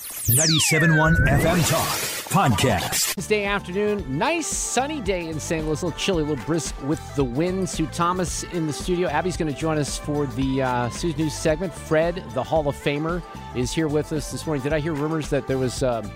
97.1 FM Talk Podcast. Wednesday afternoon, nice sunny day in St. Louis. A little chilly, a little brisk with the wind. Sue Thomas in the studio. Abby's going to join us for the uh, Sue's News segment. Fred, the Hall of Famer, is here with us this morning. Did I hear rumors that there was um,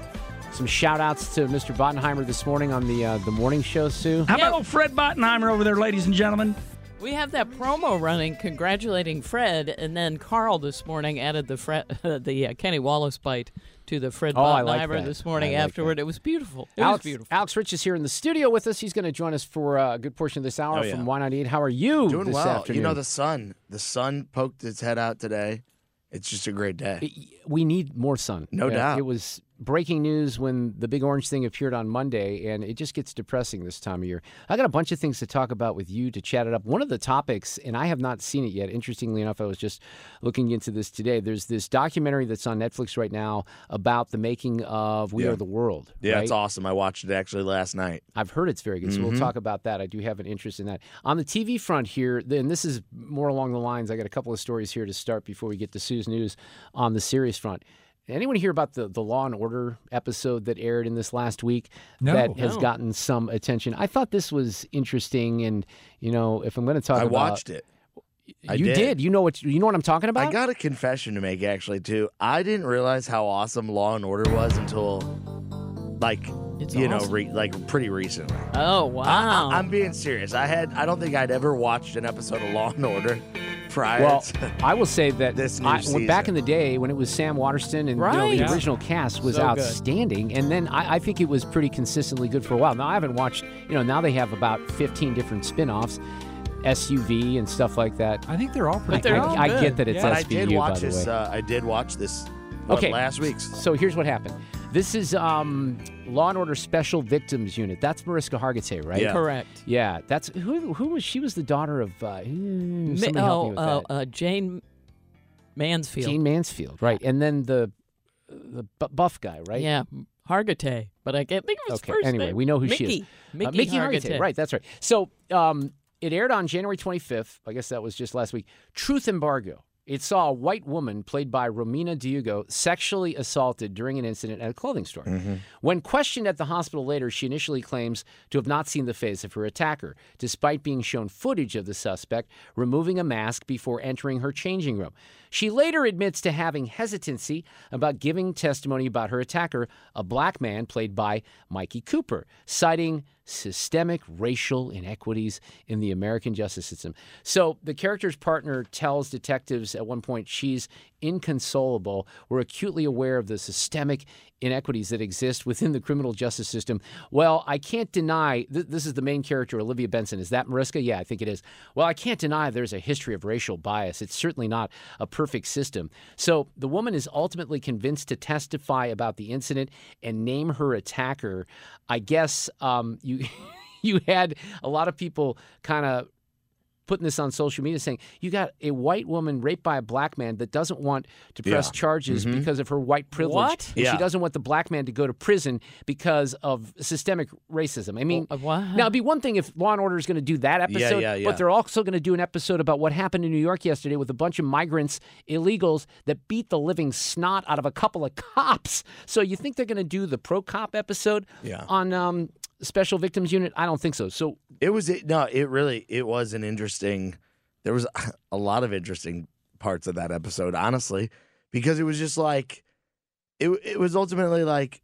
some shout outs to Mr. Bottenheimer this morning on the uh, the morning show, Sue? How about old Fred Bottenheimer over there, ladies and gentlemen? We have that promo running congratulating Fred, and then Carl this morning added the Fred, uh, the uh, Kenny Wallace bite to the Fred Oh, I like that. this morning like afterward. that. It was beautiful. It Alex, was beautiful. Alex Rich is here in the studio with us. He's going to join us for uh, a good portion of this hour Oh, yeah. from Y98. How are you Doing this well. afternoon? You know the sun. The sun poked its head out today. It's just a great day. we need more sun. No Uh, doubt. It was breaking news when the big orange thing appeared on Monday, and it just gets depressing this time of year. I got a bunch of things to talk about with you to chat it up. One of the topics, and I have not seen it yet. Interestingly enough, I was just looking into this today. There's this documentary that's on Netflix right now about the making of We Yeah. Are the World. Yeah, right? it's awesome. I watched it actually last night. I've heard it's very good, so we'll Mhm. talk about that. I do have an interest in that. On the TV front here, then this is more along the lines. I got a couple of stories here to start before we get to Sue's news on the series front. Anyone hear about the, the Law and Order episode that aired in this last week No. that has No. gotten some attention? I thought this was interesting, and you know, if I'm going to talk I about, watched it. I you did. You know what? You know what I'm talking about? I got a confession to make actually too. I didn't realize how awesome Law and Order was until like It's you know re- like pretty recently. oh, I, wow. I, am being serious. I had I don't think I'd ever watched an episode of Law and Order prior. Well, to, I will say that This new I, when, back in the day when it was Sam Waterston and you know, the Yeah. original cast was So good. outstanding, and then I, I think it was pretty consistently good for a while. Now I haven't watched, you know, now they have about 15 different spin-offs, SUV and stuff like that. I think they're all pretty But they're I, good. all I good. get that it's Yeah. but I did watch by the this. Uh, I did watch this. what, Okay. last week's. so here's what happened. This is um, Law and Order Special Victims Unit. That's Mariska Hargitay, right? Yeah. Correct. Yeah, that's who. Who was she? Was the daughter of? Uh, hmm, Ma- somebody help me oh, with uh, that. uh, Jayne Mansfield. Jayne Mansfield, right? And then the the buff guy, right? Yeah, Hargitay. But I can't think of his Okay, first anyway, name. we know who she is. Mickey, uh, Mickey Hargitay. Hargitay. Right, that's right. So um, it aired on January 25th. I guess that was just last week. Truth Embargo. It saw a white woman played by Romina D'Ugo sexually assaulted during an incident at a clothing store. Mm-hmm. When questioned at the hospital later, she initially claims to have not seen the face of her attacker, despite being shown footage of the suspect removing a mask before entering her changing room. She later admits to having hesitancy about giving testimony about her attacker, a black man played by Mikey Cooper, citing systemic racial inequities in the American justice system. So the character's partner tells detectives at one point she's inconsolable. We're acutely aware of the systemic inequities that exist within the criminal justice system. Well, I can't deny th- this is the main character, Olivia Benson. Is that Mariska? Yeah, I think it is. Well, I can't deny there's a history of racial bias. It's certainly not a perfect system. So the woman is ultimately convinced to testify about the incident and name her attacker. I guess um, you you had a lot of people kind of putting this on social media saying you got a white woman raped by a black man that doesn't want to press Yeah. charges Mhm. because of her white privilege What? and Yeah. she doesn't want the black man to go to prison because of systemic racism i mean Uh, what? now it'd be one thing if law and order is going to do that episode yeah, yeah. but they're also going to do an episode about what happened in new york yesterday with a bunch of migrants illegals that beat the living snot out of a couple of cops so you think they're going to do the pro cop episode Yeah. on um, special victims unit i don't think so so It was no, it really it was an interesting. There was a lot of interesting parts of that episode, honestly, because it was just like it it was ultimately like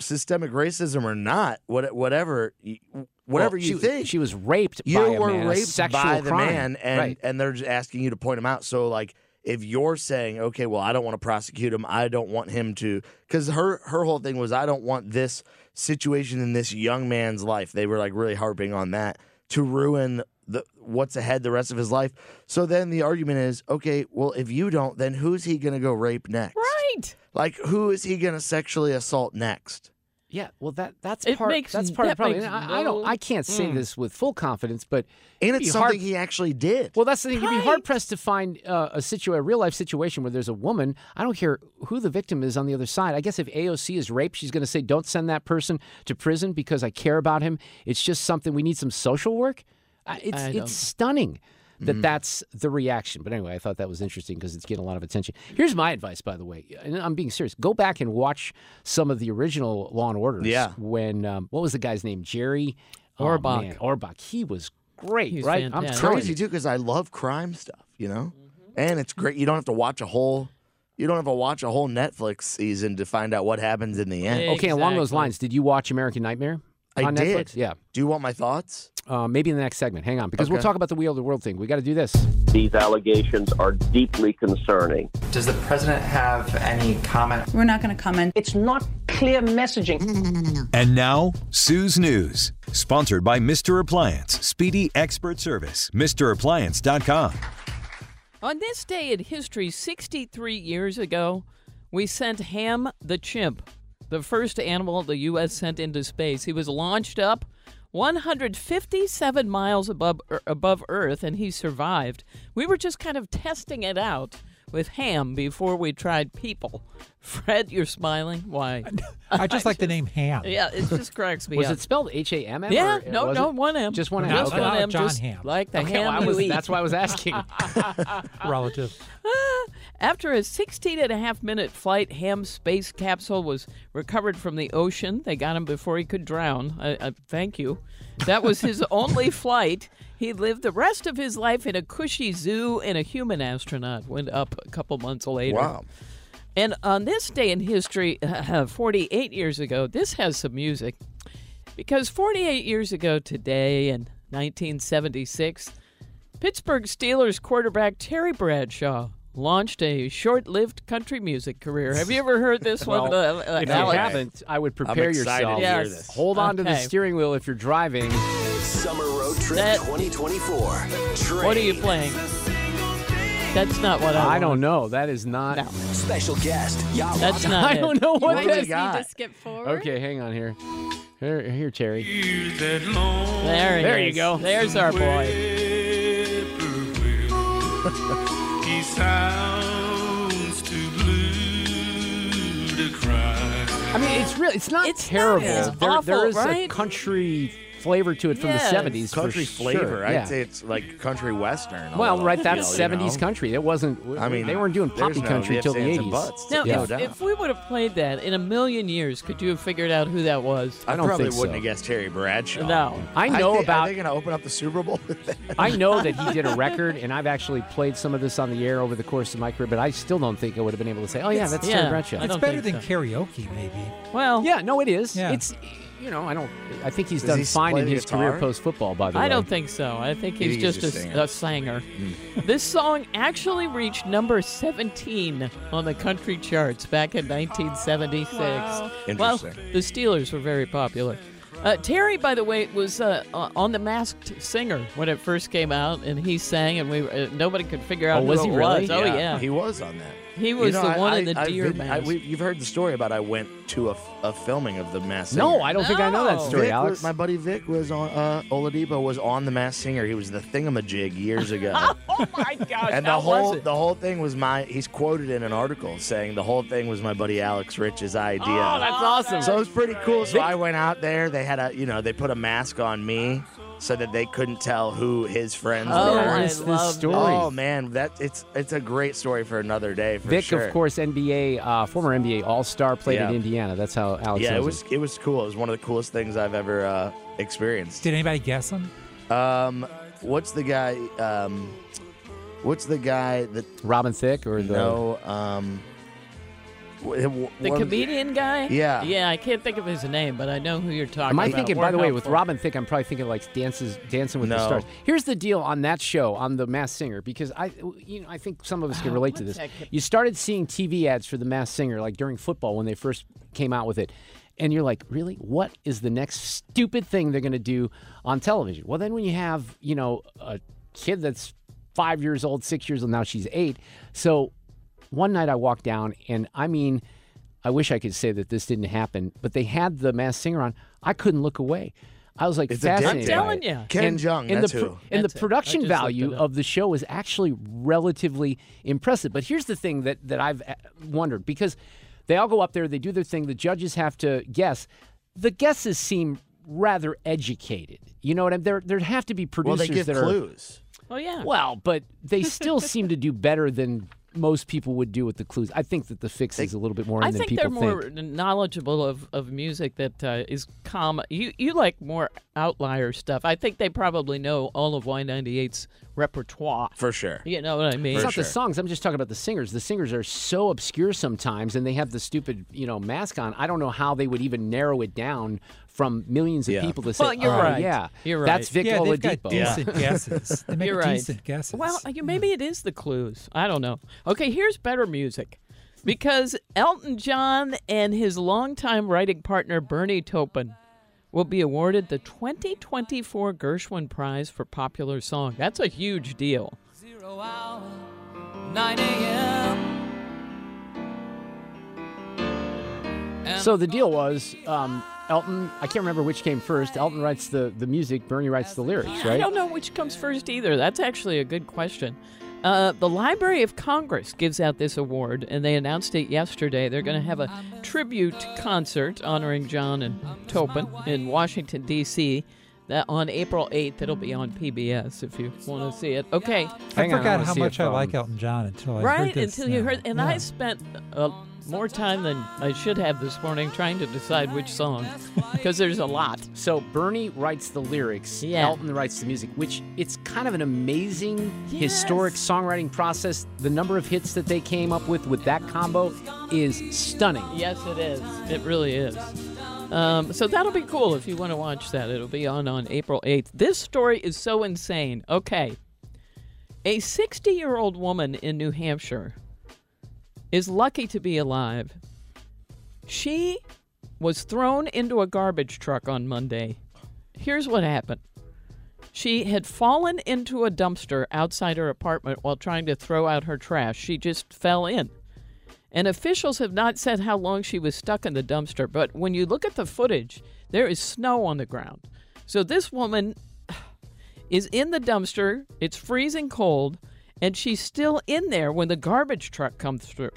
systemic racism or not, what whatever whatever Well, you she, think. she was raped you by a were man, raped sexual by the crime. man, and right. and they're just asking you to point him out. So like. If you're saying, okay, well, I don't want to prosecute him, I don't want him to, because her her whole thing was, I don't want this situation in this young man's life. They were like really harping on that to ruin the what's ahead the rest of his life. So then the argument is, okay, well, if you don't, then who's he gonna go rape next? Right. Like, who is he gonna sexually assault next? Yeah, well, that that's It part. makes- that's part of the that problem. makes I, I don't. I can't say Mm. this with full confidence, but And it's something hard- he actually did. Well, that's the thing. You'd be hard pressed to find uh, a situ a real life situation where there's a woman. I don't care who the victim is on the other side. I guess if AOC is raped, she's going to say, "Don't send that person to prison because I care about him." It's just something we need some social work. Uh, it's it's stunning that that's the reaction. But anyway, I thought that was interesting because it's getting a lot of attention. Here's my advice, by the way, and I'm being serious. Go back and watch some of the original Law and Orders. Yeah. When um, what was the guy's name? Jerry Oh, Orbach. man, Orbach. He was great, He's right? I'm fantastic. telling crazy too because I love crime stuff, you know, Mm-hmm. and it's great. You don't have to watch a whole, you don't have to watch a whole Netflix season to find out what happens in the end. Yeah. Okay, along those lines, did you watch American Nightmare I on did. Netflix? Yeah. Do you want my thoughts? Uh, maybe in the next segment. Hang on, because we'll talk about the Wheel of the World thing. We got to do this. These allegations are deeply concerning. Does the president have any comment? We're not going to comment. It's not clear messaging. No, no, no, no, no. And now, Sue's News, sponsored by Mr. Appliance, Speedy Expert Service, MrAppliance.com. On this day in history, 63 years ago, we sent Ham the chimp, the first animal the U.S. sent into space. He was launched up 157 miles above, er, above Earth, and he survived. We were just kind of testing it out with Ham before we tried people. Fred, you're smiling. Why? I just like the name Ham. Yeah, it just cracks me Was up. it spelled H A M M? Yeah, no, no, it? one M. Just one M. Just okay. one M, John just Ham. like the Okay, well, ham I was- that's why I was asking. Relative. After a 16 and a half minute flight, Ham's space capsule was recovered from the ocean. They got him before he could drown. I, I, thank you. That was his only flight. He lived the rest of his life in a cushy zoo, and a human astronaut went up a couple months later. Wow. And on this day in history, 48 years ago, this has some music. Because 48 years ago today, in 1976, Pittsburgh Steelers quarterback Terry Bradshaw launched a short-lived country music career. Have you ever heard this one? Well, uh, uh, if you Alex? haven't, I would prepare excited yourself. to hear Yes. this. Hold on to the steering wheel if you're driving. Summer Road Trip That- 2024. What are you playing? That's not what I. I don't know. That is not. No. Special guest, Yahweh. That's not I it. don't know what What do that we is. got? skip forward. Okay, hang on here. Here, here, Terry. There, he There you go. There's our boy. He sounds too blue to cry. I mean, it's really, it's not It's not. terrible. It's there, awful, there is a country flavor to it from Yes. the 70s. for Country sure. flavor. Yeah. I'd say it's like country western. Well, little, right, you that's know, 70s you know? country. It wasn't. I mean, they weren't doing poppy no country ifs, until the 80s. buts. Now, no if, doubt. if we would have played that in a million years, could you have figured out who that was? I, I don't probably think wouldn't so. have guessed Terry Bradshaw. No. I know think, about. Are they going to open up the Super Bowl with that? I know that he did a record, and I've actually played some of this on the air over the course of my career, but I still don't think I would have been able to say, "Oh yeah, that's Yeah. Terry Bradshaw." It's better than karaoke, maybe. Well, Yeah, no, it is. Yeah. It's you know, I don't. I think he's Does done he fine play in the his career post football. By the way, I don't think so. I think he's think he's just, just a, singer? a singer. this song actually reached number 17 on the country charts back in 1976. Well, Interesting. the Steelers were very popular. Uh, Terry, by the way, was uh, uh, on The Masked Singer when it first came out, and he sang, and we uh, nobody could figure out Oh, who was it he really? was. Oh yeah, He was on that. He You was know, the I- one I- in the I've deer been- I- we- you've heard the story about I went to a, a filming of the Masked Singer. No, I don't think I know that story, Vic Alex. was- my buddy Vic was on. Uh, Oladipo was on the Masked Singer. He was the thingamajig years ago. oh my gosh, and the how whole it? the whole thing was my. He's quoted in an article saying the whole thing was my buddy Alex Rich's idea. oh, that's awesome. So it was pretty cool. So I went out there. They had a, you know, they put a mask on me so that they couldn't tell who his friends Oh, were. I this story? Oh man, that it's it's a great story for another day. For Vic, sure. of course, NBA, uh, former NBA All Star, played Yeah. at Indiana. That's how Alex. Yeah, it knows was it was cool. It was one of the coolest things I've ever uh, experienced. Did anybody guess him? Um, what's the guy? Um, what's the guy that? Robin Thicke or the No. Um, w- The one- comedian guy? Yeah. Yeah, I can't think of his name, but I know who you're talking Am I about. thinking, by the way, with. Robin Thicke, I'm probably thinking like dances, Dancing with the Stars. Here's the deal on that show, on the Masked Singer, because I, you know, I think some of us can oh, relate to this. You started seeing TV ads for the Masked Singer, like during football when they first came out with it, and you're like, really, what is the next stupid thing they're going to do on television? Well, then when you have, you know, a kid that's five years old, six years old, now she's eight, so one night I walked down, and I mean, I wish I could say that this didn't happen, but they had the mass singer on. I couldn't look away. I was like It's fascinated. addicting. by I'm telling it. ya. Ken and, Jeong, and that's the, who. and That's the production I just looked value of the show is actually relatively impressive. But here's the thing that that I've uh, wondered because they all go up there, they do their thing. The judges have to guess. The guesses seem rather educated. You know what I mean? There there'd have to be Well, producers they give that are clues. Oh, yeah. well, but they still seem to do better than most people would do with the clues. I think that the fix is a little bit more in I than think people they're more think. knowledgeable of, of music that uh, is common. You you like more outlier stuff. I think they probably know all of Y98's repertoire. For sure. You know what I mean? It's For not the songs. I'm just talking about the singers. The singers are so obscure sometimes, and they have the stupid, you know, mask on. I don't know how they would even narrow it down from millions of Yeah. people to say, Well, you're "Oh, right. Yeah, You're That's right. Vic yeah, they've Oladipo." got decent guesses. They make You're right. decent guesses. Well, maybe it is the clues. I don't know. Okay, here's better music. Because Elton John and his longtime writing partner Bernie Taupin will be awarded the 2024 Gershwin Prize for Popular Song. That's a huge deal. Zero hour, 9 a.m. So the deal was, um, Elton. I can't remember which came first. Elton writes the the music. Bernie writes the lyrics. Right? I don't know which comes first either. That's actually a good question. Uh, the Library of Congress gives out this award, and they announced it yesterday. They're going to have a tribute concert honoring John and Taupin in Washington, D.C. That on April 8th. It'll be on PBS if you want to see it. Okay. I Hang I forgot wanna how much I like Elton John until I heard this. right this until you heard, and Yeah. I spent uh, more time than I should have this morning trying to decide which song because there's a lot. So Bernie writes the lyrics. Yeah. Elton writes the music, which it's kind of an amazing historic songwriting process. The number of hits that they came up with with that combo is stunning. Yes, it is. It really is. Um, so that'll be cool if you want to watch that. It'll be on on April 8th. This story is so insane. Okay. A 60 year old woman in New Hampshire is lucky to be alive. She was thrown into a garbage truck on Monday. Here's what happened. She had fallen into a dumpster outside her apartment while trying to throw out her trash. She just fell in. And officials have not said how long she was stuck in the dumpster, but when you look at the footage, there is snow on the ground. So this woman is in the dumpster, it's freezing cold, and she's still in there when the garbage truck comes through.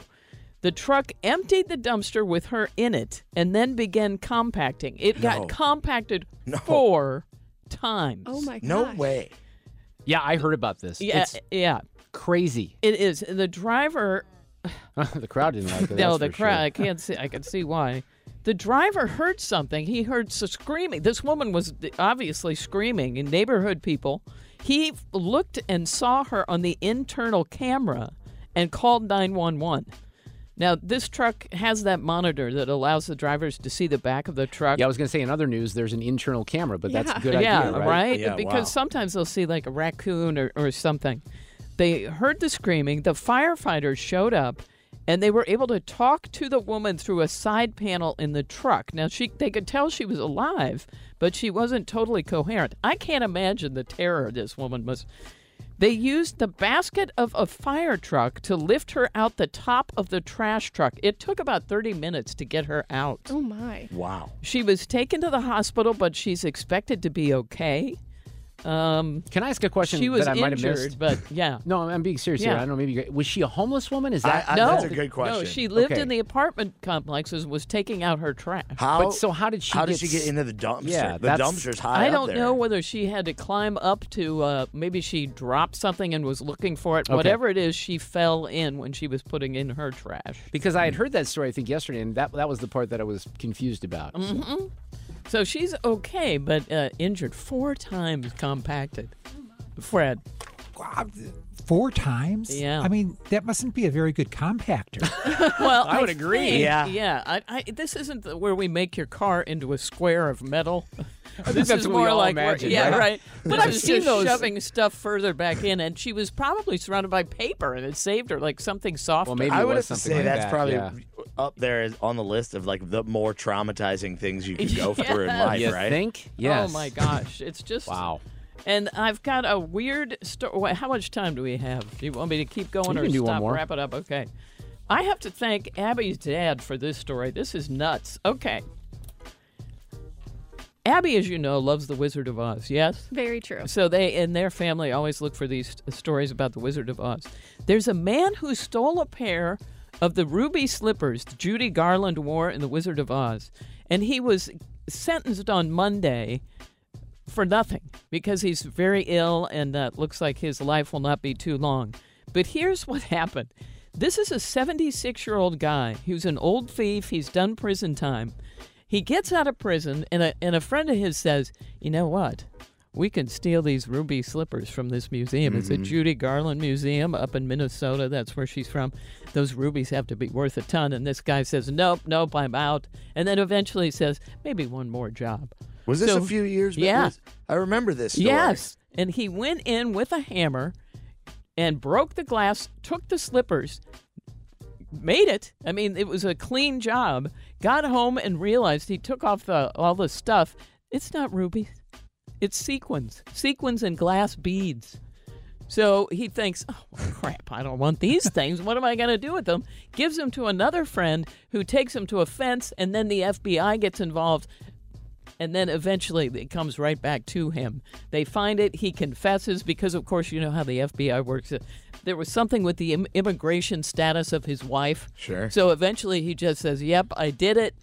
The truck emptied the dumpster with her in it and then began compacting. It No. got compacted four times. Oh my god. No way. Yeah, I heard about this. Yeah, It's yeah. crazy. It is. The driver the crowd didn't like it. no, the crowd. sure. I can't see. I can see why. The driver heard something. He heard some screaming. This woman was obviously screaming, and neighborhood people. He looked and saw her on the internal camera and called 911. Now, this truck has that monitor that allows the drivers to see the back of the truck. Yeah, I was going to say in other news, there's an internal camera, but that's a good yeah, idea, right? Yeah, because wow. sometimes they'll see like a raccoon or, or something. They heard the screaming. The firefighters showed up, and they were able to talk to the woman through a side panel in the truck. Now she, they could tell she was alive, but she wasn't totally coherent. I can't imagine the terror this woman must. They used the basket of a fire truck to lift her out the top of the trash truck. It took about 30 minutes to get her out. Oh my. Wow. She was taken to the hospital, but she's expected to be okay. Um, Can I ask a question she was that I might have injured, missed? but yeah. No, I'm being serious here. I don't know. Maybe you- was she a homeless woman? Is that I- no, that's a good question? No, question. she lived Okay. in the apartment complexes, was taking out her trash. How? But so how did she How get did she get s- into the dumpster? Yeah, the that's- dumpster's high I up don't there. know whether she had to climb up to. Uh, maybe she dropped something and was looking for it. Okay. Whatever it is, she fell in when she was putting in her trash. Because I had heard that story, I think, yesterday, and that that was the part that I was confused about. So- Mm-hmm. So she's okay, but uh, injured four times compacted. Fred. Four times? Yeah. I mean, that mustn't be a very good compactor. well, I would agree. think- Yeah. yeah. I, I, this isn't the, where we make your car into a square of metal. think this that's is what we more all like imagine, yeah, right? right. But I've I've seen just those- shoving stuff further back in, and she was probably surrounded by paper, and it saved her like something soft. Well, maybe I would was have to something say like that's that, probably yeah. up there on the list of like the more traumatizing things you could go Yes. through in life, you right? think? Yes. Oh my gosh, it's just Wow. And I've got a weird story. How much time do we have? Do you want me to keep going You or can do one stop? more. Wrap it up. Okay. I have to thank Abby's dad for this story. This is nuts. Okay. Abby, as you know, loves the Wizard of Oz. Yes. Very true. So they and their family always look for these stories about the Wizard of Oz. There's a man who stole a pair of the ruby slippers Judy Garland wore in the Wizard of Oz, and he was sentenced on Monday for nothing because he's very ill and uh, looks like his life will not be too long. But here's what happened. This is a 76 year old guy. He was an old thief. He's done prison time. He gets out of prison, and a, and a friend of his says, You know what? We can steal these ruby slippers from this museum. It's a Judy Garland Museum up in Minnesota. That's where she's from. Those rubies have to be worth a ton. And this guy says, Nope, nope, I'm out. And then eventually says, Maybe one more job. Was this So- a few years back? Yeah. I remember this story. Yes. And he went in with a hammer and broke the glass, took the slippers, made it. I mean, it was a clean job. Got home and realized he took off the all the stuff. It's not rubies. It's sequins. Sequins and glass beads. So he thinks, oh, well, crap, I don't want these things. What am I going to do with them? Gives them to another friend who takes them to a fence, and then the FBI gets involved. And then eventually it comes right back to him. They find it. He confesses because, of course, you know how the FBI works. Uh, there was something with the Im- immigration status of his wife. Sure. So eventually he just says, Yep, I did it.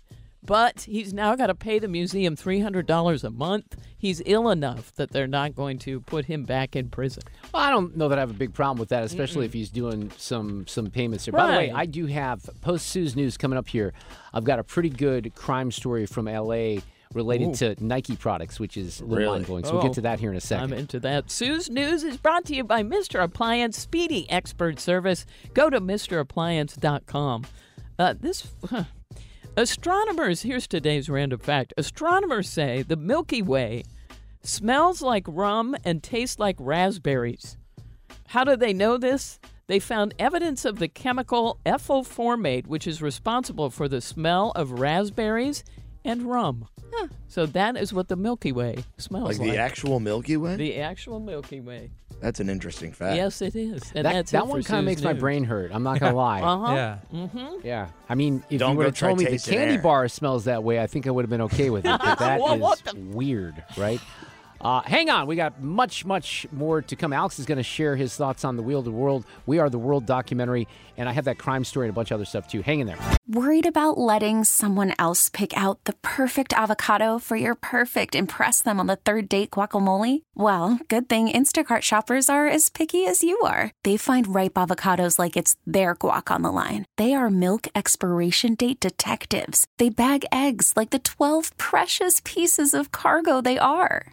But he's now got to pay the museum $300 a month. He's ill enough that they're not going to put him back in prison. Well, I don't know that I have a big problem with that, especially if he's doing some some payments here. By the way, I do have post Sue's news coming up here. I've got a pretty good crime story from L.A. related Ooh. to Nike products, which is Really? mind blowing. So we'll get Oh, to that here in a second. I'm into that. Sue's News is brought to you by Mr. Appliance Speedy Expert Service. Go to MrAppliance.com. Uh, this. huh. Astronomers, here's today's random fact. Astronomers say the Milky Way smells like rum and tastes like raspberries. How do they know this? They found evidence of the chemical ethyl formate, which is responsible for the smell of raspberries and rum. So that is what the Milky Way smells Like like. the actual Milky Way? The actual Milky Way. That's an interesting fact. Yes, it is. And that that's that one kind of Sue's makes my brain hurt. I'm not gonna lie. Uh-huh. Yeah. Mm-hmm. Yeah, I mean, if Don't you would have told me the candy air. bar smells that way, I think I would have been okay with it. But that Well, is what the- weird, right? Uh, hang on, we got much, much more to come. Alex is going to share his thoughts on the Wheel of the World. We are the World documentary, and I have that crime story and a bunch of other stuff too. Hang in there. Worried about letting someone else pick out the perfect avocado for your perfect impress them on the third date guacamole? Well, good thing Instacart shoppers are as picky as you are. They find ripe avocados like it's their guac on the line. They are milk expiration date detectives. They bag eggs like the 12 precious pieces of cargo they are.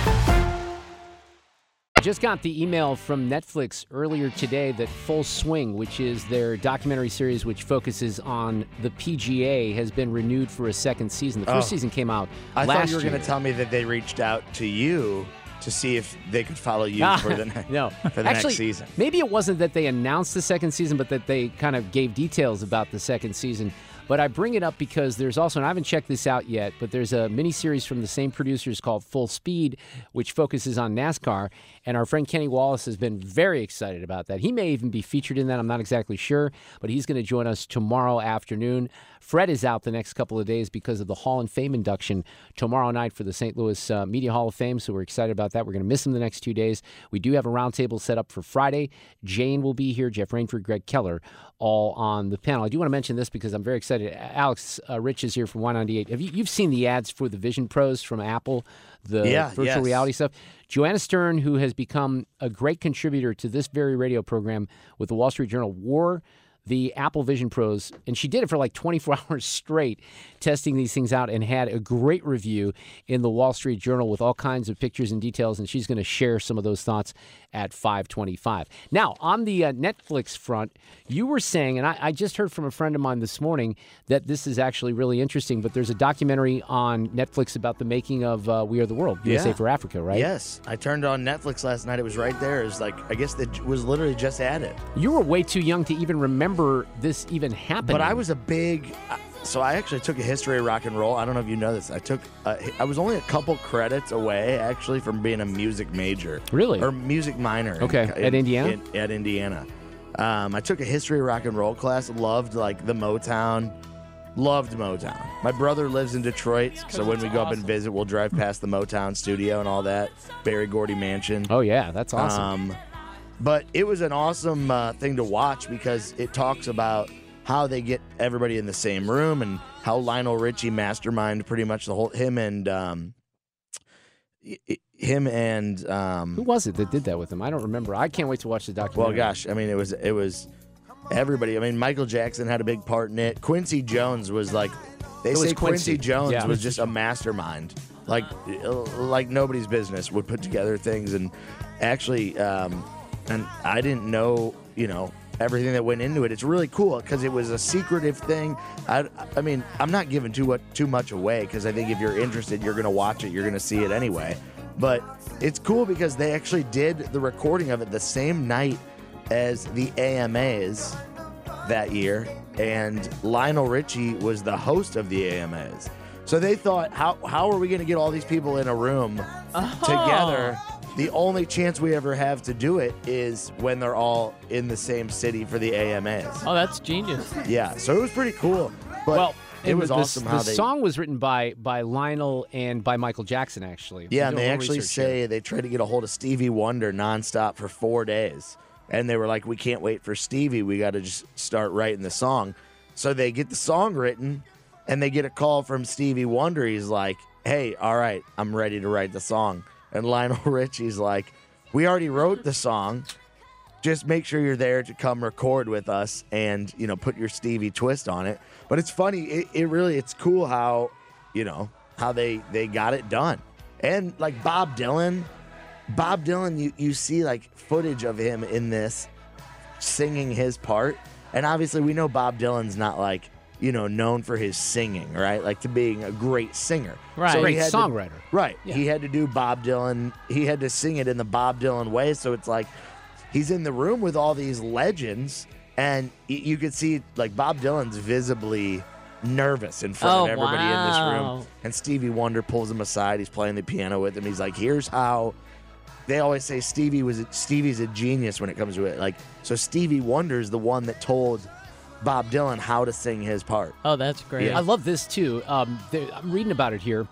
I just got the email from Netflix earlier today that Full Swing, which is their documentary series which focuses on the PGA, has been renewed for a second season. The first Oh. season came out I thought you were going to tell me that they reached out to you to see if they could follow you for the, ne- no. for the Actually, next season. Maybe it wasn't that they announced the second season, but that they kind of gave details about the second season. But I bring it up because there's also, and I haven't checked this out yet, but there's a mini series from the same producers called Full Speed, which focuses on NASCAR. And our friend Kenny Wallace has been very excited about that. He may even be featured in that. I'm not exactly sure, but he's going to join us tomorrow afternoon. Fred is out the next couple of days because of the Hall and Fame induction tomorrow night for the St. Louis uh, Media Hall of Fame. So we're excited about that. We're going to miss him the next two days. We do have a roundtable set up for Friday. Jane will be here, Jeff Rainford, Greg Keller, all on the panel. I do want to mention this because I'm very excited. Alex uh, Rich is here from Y98. Have you, you've seen the ads for the Vision Pros from Apple, the Yeah, virtual yes. reality stuff? Joanna Stern, who has become a great contributor to this very radio program with the Wall Street Journal, wore the Apple Vision Pros, and she did it for like 24 hours straight, testing these things out, and had a great review in the Wall Street Journal with all kinds of pictures and details. And she's going to share some of those thoughts at 525. Now, on the uh, Netflix front, you were saying, and I, I just heard from a friend of mine this morning that this is actually really interesting, but there's a documentary on Netflix about the making of uh, We Are the World, USA Yeah. for Africa, right? Yes, I turned on Netflix last night. It was right there. It was like I guess it was literally just added. You were way too young to even remember this even happening. But I was a big. uh, So I actually took a history of rock and roll. I don't know if you know this. I took. Uh, I was only a couple credits away actually from being a music major. Really? Or music minor. in- Okay, at Indiana? in- at Indiana. Um, I took a history of rock and roll class. Loved like the Motown. Loved Motown. My brother lives in Detroit, so when we go up and visit, we'll drive past the Motown studio and all that. Berry Gordy Mansion. Oh yeah, that's awesome. Um, but it was an awesome uh, thing to watch because it talks about how they get everybody in the same room and how Lionel Richie mastermind pretty much the whole him and um, him and um, Who was it that did that with him? I don't remember. I can't wait to watch the documentary. well, gosh, I mean, it was it was everybody. I mean, Michael Jackson had a big part in it. Quincy Jones was like they It say Quincy, Quincy. Jones Yeah. was just a mastermind, like like nobody's business. Would put together things and actually, um, and I didn't know, you know. Everything that went into it, it's really cool because it was a secretive thing. I, I mean, I'm not giving too much too much away because I think if you're interested, you're gonna watch it, you're gonna see it anyway. But it's cool because they actually did the recording of it the same night as the AMAs that year, and Lionel Richie was the host of the AMAs. So they thought, how how are we going to get all these people in a room uh-huh. together? The only chance we ever have to do it is when they're all in the same city for the AMAs. Oh, that's genius. Yeah, so it was pretty cool. But well, it and was the, awesome the how they. song was written by by Lionel and by Michael Jackson actually. Yeah, and they actually research here. say they tried to get a hold of Stevie Wonder nonstop for four days. And they were like, we can't wait for Stevie. We got to just start writing the song. So they get the song written and they get a call from Stevie Wonder. He's like, hey, all right, I'm ready to write the song. And Lionel Richie's like, we already wrote the song. Just make sure you're there to come record with us and, you know, put your Stevie twist on it. But it's funny. It, it really, it's cool how, you know, how they, they got it done. And like Bob Dylan, Bob Dylan, you, you see like footage of him in this singing his part. And obviously, we know Bob Dylan's not like, you know, known for his singing, right? Like to being a great singer. Right. he Great had to- songwriter. right. Yeah. He had to do Bob Dylan. He had to sing it in the Bob Dylan way. So it's like he's in the room with all these legends. And you could see like Bob Dylan's visibly nervous in front Oh, of everybody in this room. And Stevie Wonder pulls him aside. He's playing the piano with him. He's like, here's how they always say Stevie was Stevie's a genius when it comes to it. Like so Stevie Wonder's the one that told Bob Dylan how to sing his part. Oh, that's great. Yeah. I love this too. Um, there- I'm reading about it here.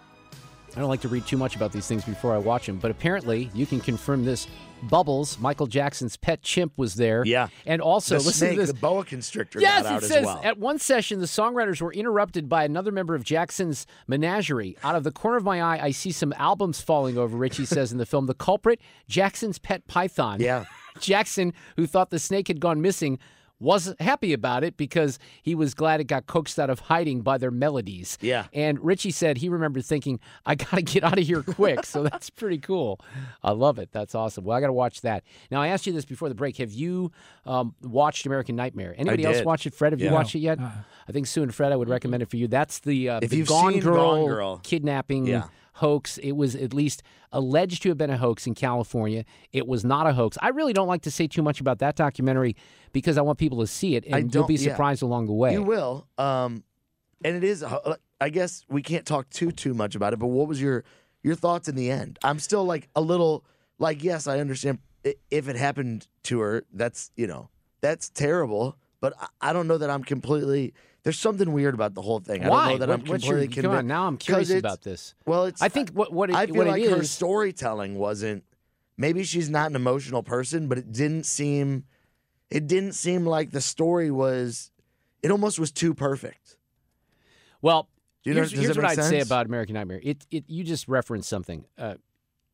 I don't like to read too much about these things before I watch them, but apparently you can confirm this. Bubbles, Michael Jackson's pet chimp, was there. Yeah. and also the listen snake, to this. the boa constrictor Yes, got out it as says well. at one session the songwriters were interrupted by another member of Jackson's menagerie. Out of the corner of my eye, I see some albums falling over. Richie says in the film, the culprit, Jackson's pet python. Yeah. Jackson, who thought the snake had gone missing, was happy about it because he was glad it got coaxed out of hiding by their melodies. Yeah. And Richie said he remembered thinking, I got to get out of here quick. so that's pretty cool. I love it. That's awesome. Well, I got to watch that. Now, I asked you this before the break. Have you um, watched American Nightmare? Anybody else did. watch it? Fred, have you watched it yet? I think Sue and Fred, I would recommend it for you. That's the, uh, If the you've Gone, seen Girl Gone Girl. kidnapping Yeah. Hoax. It was at least alleged to have been a hoax in California. It was not a hoax. I really don't like to say too much about that documentary because I want people to see it, and you'll don't- be yeah. surprised along the way. You will. Um, and it is. uh, I guess we can't talk too too much about it. But what was your your thoughts in the end? I'm still like a little like yes, I understand if it happened to her. That's you know that's terrible. But I- I don't know that I'm completely. There's something weird about the whole thing. I Why? don't know that What- I'm what's your- completely come on, now I'm curious about this. Well, it's. I think what what it, I feel what like her is- storytelling wasn't. Maybe she's not an emotional person, but it didn't seem. It didn't seem like the story was. It almost was too perfect. Well, you know- here's, here's what I'd say about American Nightmare. It, it, you just referenced something. Uh,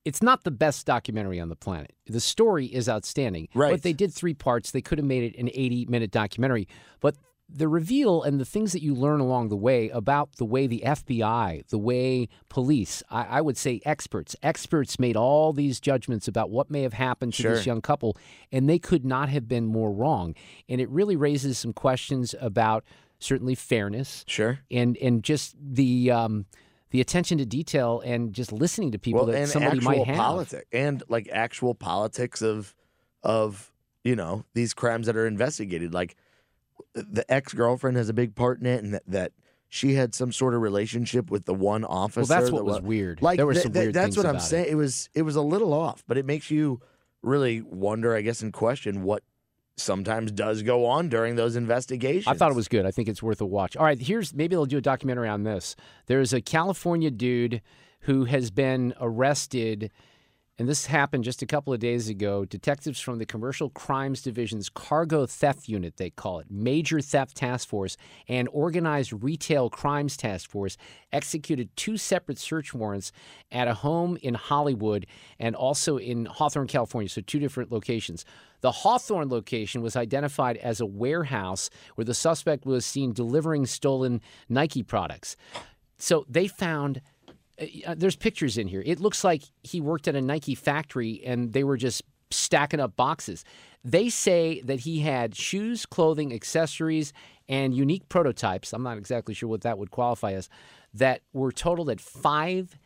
it's not the best documentary on the planet. The story is outstanding. Right. But they did three parts. They could have made it an 80 minute documentary. But the reveal and the things that you learn along the way about the way the FBI, the way police, I, I would say experts, experts made all these judgments about what may have happened to this young couple, and they could not have been more wrong. And it really raises some questions about certainly fairness Sure. and and just the um, the attention to detail and just listening to people well, that and somebody actual might have. politics and like actual politics of of you know these crimes that are investigated. Like the ex girlfriend has a big part in it, and that, that she had some sort of relationship with the one officer. that's that what was weird. Like There were some th- weird That's what I'm about it. saying. It was it was a little off, but it makes you really wonder, I guess, and question what sometimes does go on during those investigations. I thought it was good. I think it's worth a watch. All right, here's maybe they'll do a documentary on this. There's a California dude who has been arrested, and this happened just a couple of days ago. Detectives from the Commercial Crimes Division's Cargo Theft Unit, they call it, Major Theft Task Force, and Organized Retail Crimes Task Force executed two separate search warrants at a home in Hollywood and also in Hawthorne, California, so two different locations. The Hawthorne location was identified as a warehouse where the suspect was seen delivering stolen Nike products. So they found uh, there's pictures in here. It looks like he worked at a Nike factory and they were just stacking up boxes. They say that he had shoes, clothing, accessories, and unique prototypes. I'm not exactly sure what that would qualify as. That were totaled at five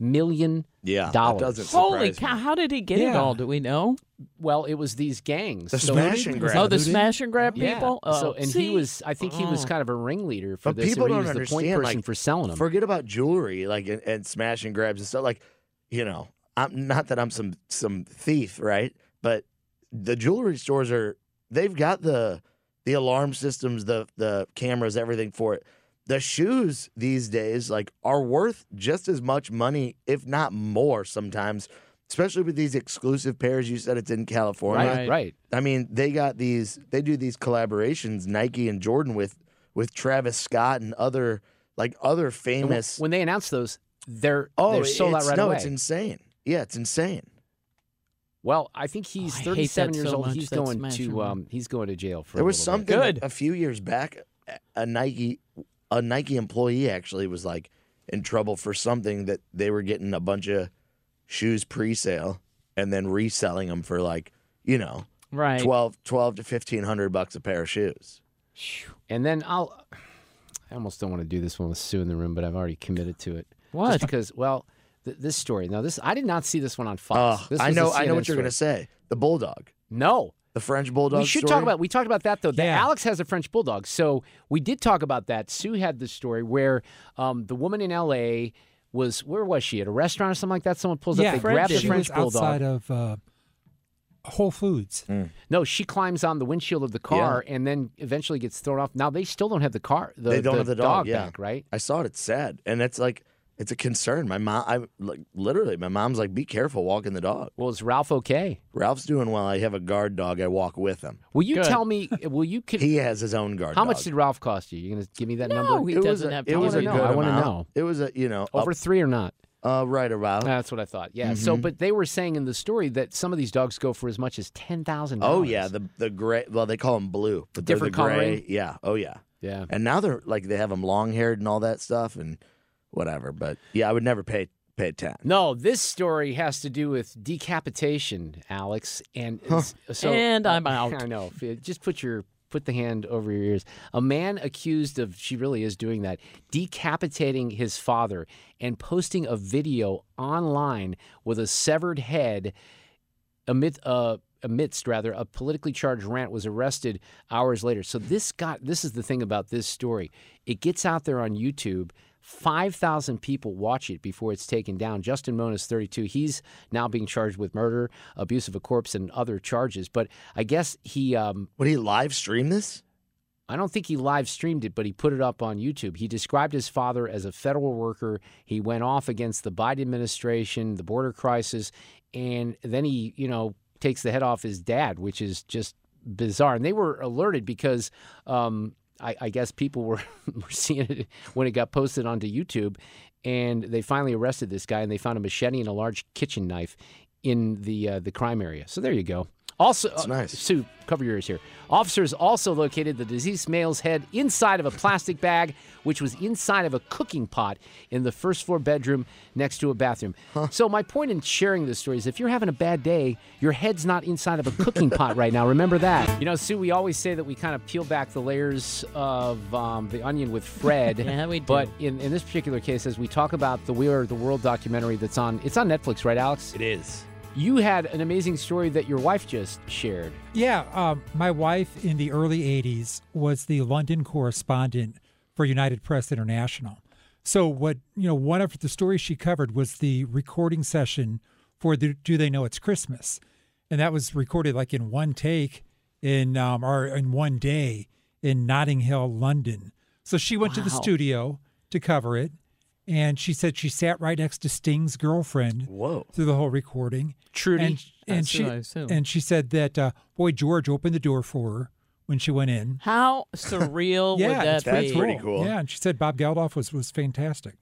million Yeah, dollars. doesn't Holy surprise me. cow! How did he get it Yeah. all? Do we know? Well, it was these gangs. The smash and grab. Oh, the smash and grab Yeah. people. Oh, so, and he was, I think he was Oh. kind of a ringleader for But this. people or he don't was the understand. point person like, for selling them. Forget about jewelry, like and, and smash and grabs and stuff. Like, you know, I'm not that I'm some some thief, right? But the jewelry stores are they've got the the alarm systems, the the cameras, everything for it. The shoes these days, like, are worth just as much money, if not more, sometimes. Especially with these exclusive pairs. You said it's in California, right, right. I mean, they got these. They do these collaborations, Nike and Jordan, with with Travis Scott and other like other famous. when they announce those, they're oh, they're sold out right no, away. it's insane. Yeah, it's insane. well, I think he's Oh, I 37 years so old. much, he's that going to um, he's going to jail for. There a was bit. something Good. a few years back. A Nike, a Nike employee actually was like in trouble for something that they were getting a bunch of shoes pre-sale and then reselling them for like you know right. 12, 12 to fifteen hundred bucks a pair of shoes. And then I'll. I almost don't want to do this one with Sue in the room, but I've already committed to it. What? Just because, well, th- this story. Now, this I did not see this one on Fox. Oh, This I was a know. I know what you're gonna say. The bulldog, No, the French bulldog. we should story? talk about. We talked about that though. The Yeah. Alex has a French bulldog, so we did talk about that. Sue had this story where um, the woman in L.A. was where was she at a restaurant or something like that? Someone pulls yeah, up, they grab the French bulldog. outside of uh, Whole Foods. No, she climbs on the windshield of the car and then eventually gets thrown off. Now they still don't have the car. The, they don't have the dog, yeah. back, right? I saw it. It's sad, and it's like it's a concern. My mom, I like literally, my mom's like, "Be careful walking the dog." Well, is Ralph okay? Ralph's doing well. I have a guard dog. I walk with him. Will you Good. tell me? Will you? Con- He has his own guard. how much did Ralph cost you? You gonna give me that No, number? he it was doesn't a, have it was a know. good I wanna know. It was a you know Over up- three or not? uh, right about. That's what I thought. Yeah. So, Mm-hmm. but they were saying in the story that some of these dogs go for as much as ten thousand. oh yeah, the the gray. Well, they call them blue, but Different the gray. coloring? Yeah. Oh yeah. yeah. And now they're like they have them long haired and all that stuff and whatever. But yeah, I would never pay pay ten. No, this story has to do with decapitation, Alex, and it's- so. And I'm out. I know. Just put your put the hand over your ears. A man accused of she really is doing that, decapitating his father and posting a video online with a severed head amid uh, amidst rather a politically charged rant was arrested hours later. So this got this is the thing about this story. It gets out there on YouTube. 5,000 people watch it before it's taken down. Justin Mohn is 32. He's now being charged with murder, abuse of a corpse, and other charges. But I guess he. Um, Would he live stream this? I don't think he live streamed it, but he put it up on YouTube. He described his father as a federal worker. He went off against the Biden administration, the border crisis, and then he, you know, takes the head off his dad, which is just bizarre. And they were alerted because um, I, I, guess people were, were seeing it when it got posted onto YouTube, and they finally arrested this guy, and they found a machete and a large kitchen knife in the uh, the crime area. So there you go. Also, That's nice. Uh, Sue, cover your ears here. Officers also located the deceased male's head inside of a plastic bag, which was inside of a cooking pot in the first floor bedroom next to a bathroom. So, my point in sharing this story is if you're having a bad day, your head's not inside of a cooking pot right now. Remember that. You know, Sue, we always say that we kind of peel back the layers of um, the onion with Fred. Yeah, we do. But in, in this particular case, as we talk about the We Are the World documentary that's on, it's on Netflix, right, Alex? It is. You had an amazing story that your wife just shared. Yeah, um, my wife in the early 80s was the London correspondent for United Press International. So, what, you know, one of the stories she covered was the recording session for the Do They Know It's Christmas? And that was recorded like in one take in, um, or in one day in Notting Hill, London. So she went to the studio to cover it. And she said she sat right next to Sting's girlfriend Whoa. through the whole recording. Trudy? And, and That's she I assume. and she said that uh, boy George opened the door for her when she went in. How surreal yeah, would that it's pretty be? pretty cool. cool. Yeah, and she said Bob Geldof was was fantastic.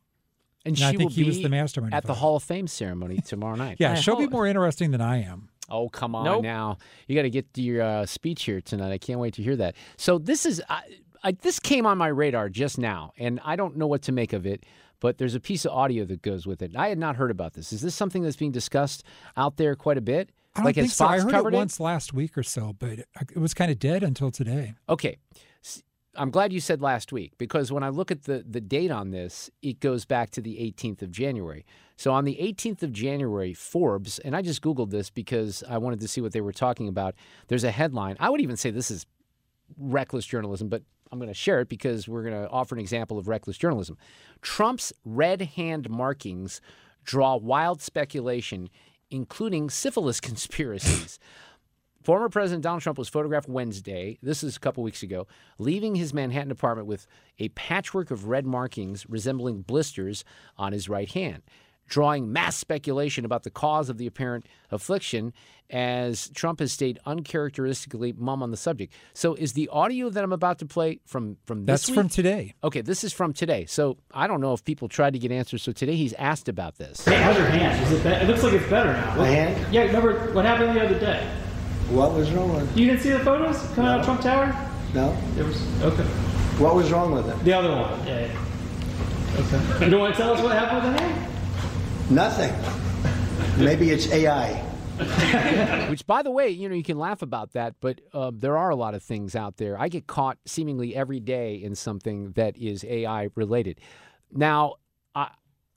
And And I think will he be was the mastermind at the it. Hall of Fame ceremony tomorrow night. Yeah, I she'll be more interesting than I am. Oh, come on Nope. now. You got to get your uh, speech here tonight. I can't wait to hear that. So this is I, I, this came on my radar just now, and I don't know what to make of it. But there's a piece of audio that goes with it. I had not heard about this. Is this something that's being discussed out there quite a bit? I don't like think so. I heard covered it once last week or so, but it was kind of dead until today. Okay. I'm glad you said last week because when I look at the, the date on this, it goes back to the 18th of January. So on the 18th of January, Forbes, and I just Googled this because I wanted to see what they were talking about. There's a headline. I would even say this is reckless journalism, but I'm going to share it because we're going to offer an example of reckless journalism. Trump's red hand markings draw wild speculation, including syphilis conspiracies. Former President Donald Trump was photographed Wednesday, this is a couple weeks ago, leaving his Manhattan apartment with a patchwork of red markings resembling blisters on his right hand, drawing mass speculation about the cause of the apparent affliction as Trump has stayed uncharacteristically mum on the subject. So is the audio that I'm about to play from from this That's from today. Okay, this is from today. So I don't know if people tried to get answers. So today he's asked about this. Hey, how's your hand? Is it, be- it looks like it's better now. My hand? Yeah, remember what happened the other day? What was wrong with it? You didn't see the photos coming out of Trump Tower? No? There was okay. What was wrong with it? The other one. Yeah. yeah. Okay. You don't want to tell us what happened with the hand? Nothing. Maybe it's AI. Which, by the way, you know, you can laugh about that, but um, there are a lot of things out there. I get caught seemingly every day in something that is AI related. Now, I,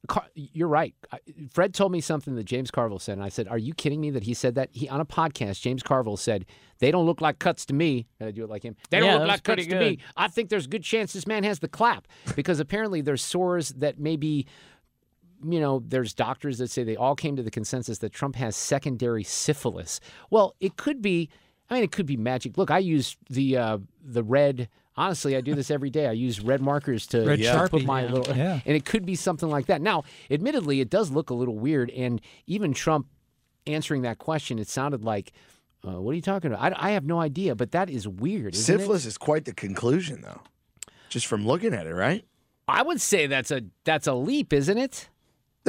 Car- you're right. I- Fred told me something that James Carville said, and I said, "Are you kidding me?" That he said that he on a podcast. James Carville said, "They don't look like cuts to me." And I do it like him. They don't look like was pretty cuts to me. I think there's a good chance this man has the clap because apparently there's sores that maybe you know, there's doctors that say they all came to the consensus that Trump has secondary syphilis. Well, it could be. I mean, it could be magic. Look, I use the uh, the red. Honestly, I do this every day. I use red markers to, Red to Sharpie, put my yeah. little, Yeah. and it could be something like that. Now, admittedly, it does look a little weird, and even Trump answering that question, it sounded like, uh, "What are you talking about?" I, I have no idea, but that is weird. Isn't? Syphilis is quite the conclusion, though, just from looking at it, right? I would say that's a that's a leap, isn't it?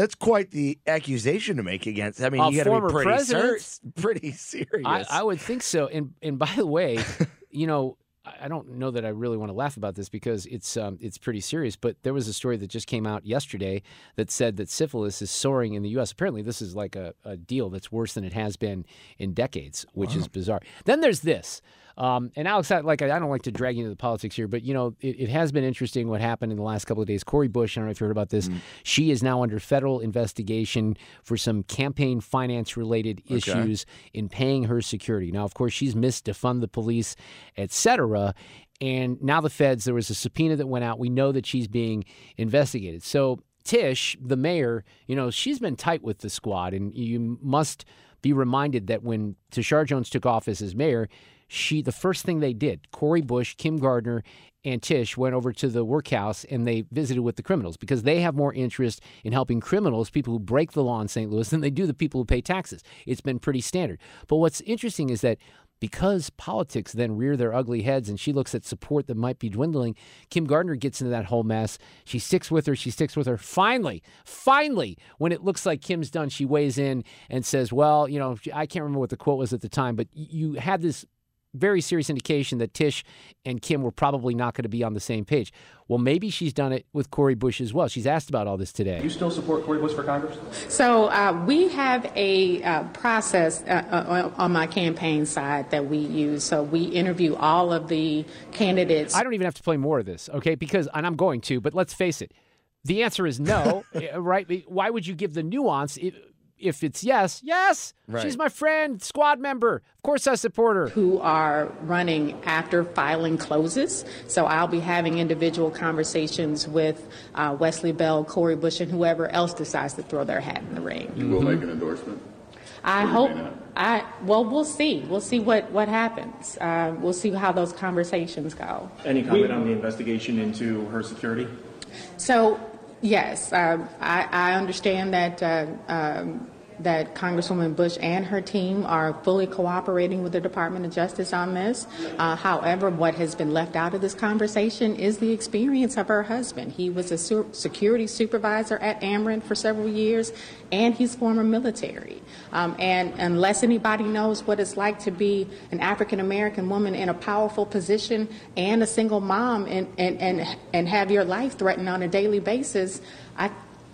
That's quite the accusation to make against. I mean, A you got to be pretty, ser- pretty serious. I, I would think so. And and by the way, you know, I don't know that I really want to laugh about this because it's um, it's pretty serious. But there was a story that just came out yesterday that said that syphilis is soaring in the U.S. Apparently, this is like a, a deal that's worse than it has been in decades, which is bizarre. Then there's this. Um, and Alex, I, like I don't like to drag you into the politics here, but you know it, it, has been interesting what happened in the last couple of days. Cori Bush, I don't know if you heard about this. Mm. She is now under federal investigation for some campaign finance related okay. issues in paying her security. Now, of course, she's missed to fund the police, etc. And now the feds, there was a subpoena that went out. We know that she's being investigated. So Tish, the mayor, you know, she's been tight with the squad, and you must be reminded that when Tishaura Jones took office as mayor, she the first thing they did, Cori Bush, Kim Gardner, and Tish went over to the workhouse and they visited with the criminals because they have more interest in helping criminals, people who break the law in St. Louis, than they do the people who pay taxes. It's been pretty standard. But what's interesting is that because politics then rear their ugly heads and she looks at support that might be dwindling, Kim Gardner gets into that whole mess. She sticks with her, she sticks with her. Finally, finally, when it looks like Kim's done, she weighs in and says, Well, you know, I can't remember what the quote was at the time, but you had this very serious indication that Tish and Kim were probably not going to be on the same page. Well, maybe she's done it with Cori Bush as well. She's asked about all this today. You still support Cori Bush for Congress? So uh, we have a uh, process uh, uh on my campaign side that we use. So we interview all of the candidates. I don't even have to play more of this, okay? Because, and I'm going to, but let's face it. The answer is no, right? Why would you give the nuance? If it's yes, yes, right. she's my friend, squad member. Of course, I support her. Who are running after filing closes. So I'll be having individual conversations with uh, Wesley Bell, Cori Bush, and whoever else decides to throw their hat in the ring. You will mm-hmm. make an endorsement. I hope. I well, we'll see. We'll see what what happens. Uh, we'll see how those conversations go. Any comment on the investigation into her security? So Yes, uh, I, I, understand that uh, um, that Congresswoman Bush and her team are fully cooperating with the Department of Justice on this. Uh, however, what has been left out of this conversation is the experience of her husband. He was a su- security supervisor at Ameren for several years, and he's former military. Um, and unless anybody knows what it's like to be an African American woman in a powerful position and a single mom and, and, and, and have your life threatened on a daily basis, I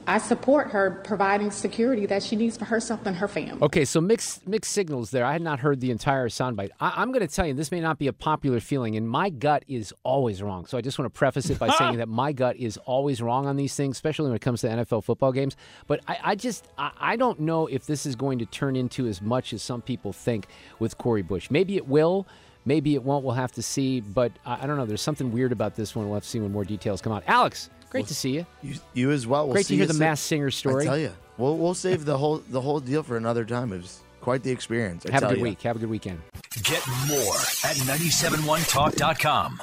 I support her providing security that she needs for herself and her family. Okay, so mixed mixed signals there. I had not heard the entire soundbite. I, am going to tell you, this may not be a popular feeling, and my gut is always wrong. So I just want to preface it by saying that my gut is always wrong on these things, especially when it comes to NFL football games. But I, I just I, I don't know if this is going to turn into as much as some people think with Cori Bush. Maybe it will. Maybe it won't. We'll have to see. But I, I don't know. There's something weird about this one. We'll have to see when more details come out. Alex, Great we'll, to see you. You, you as well. We'll Great to hear the Masked Singer story. I tell you, we'll we'll save the whole the whole deal for another time. It was quite the experience. I Have a good you. week. Have a good weekend. Get more at 971talk.com.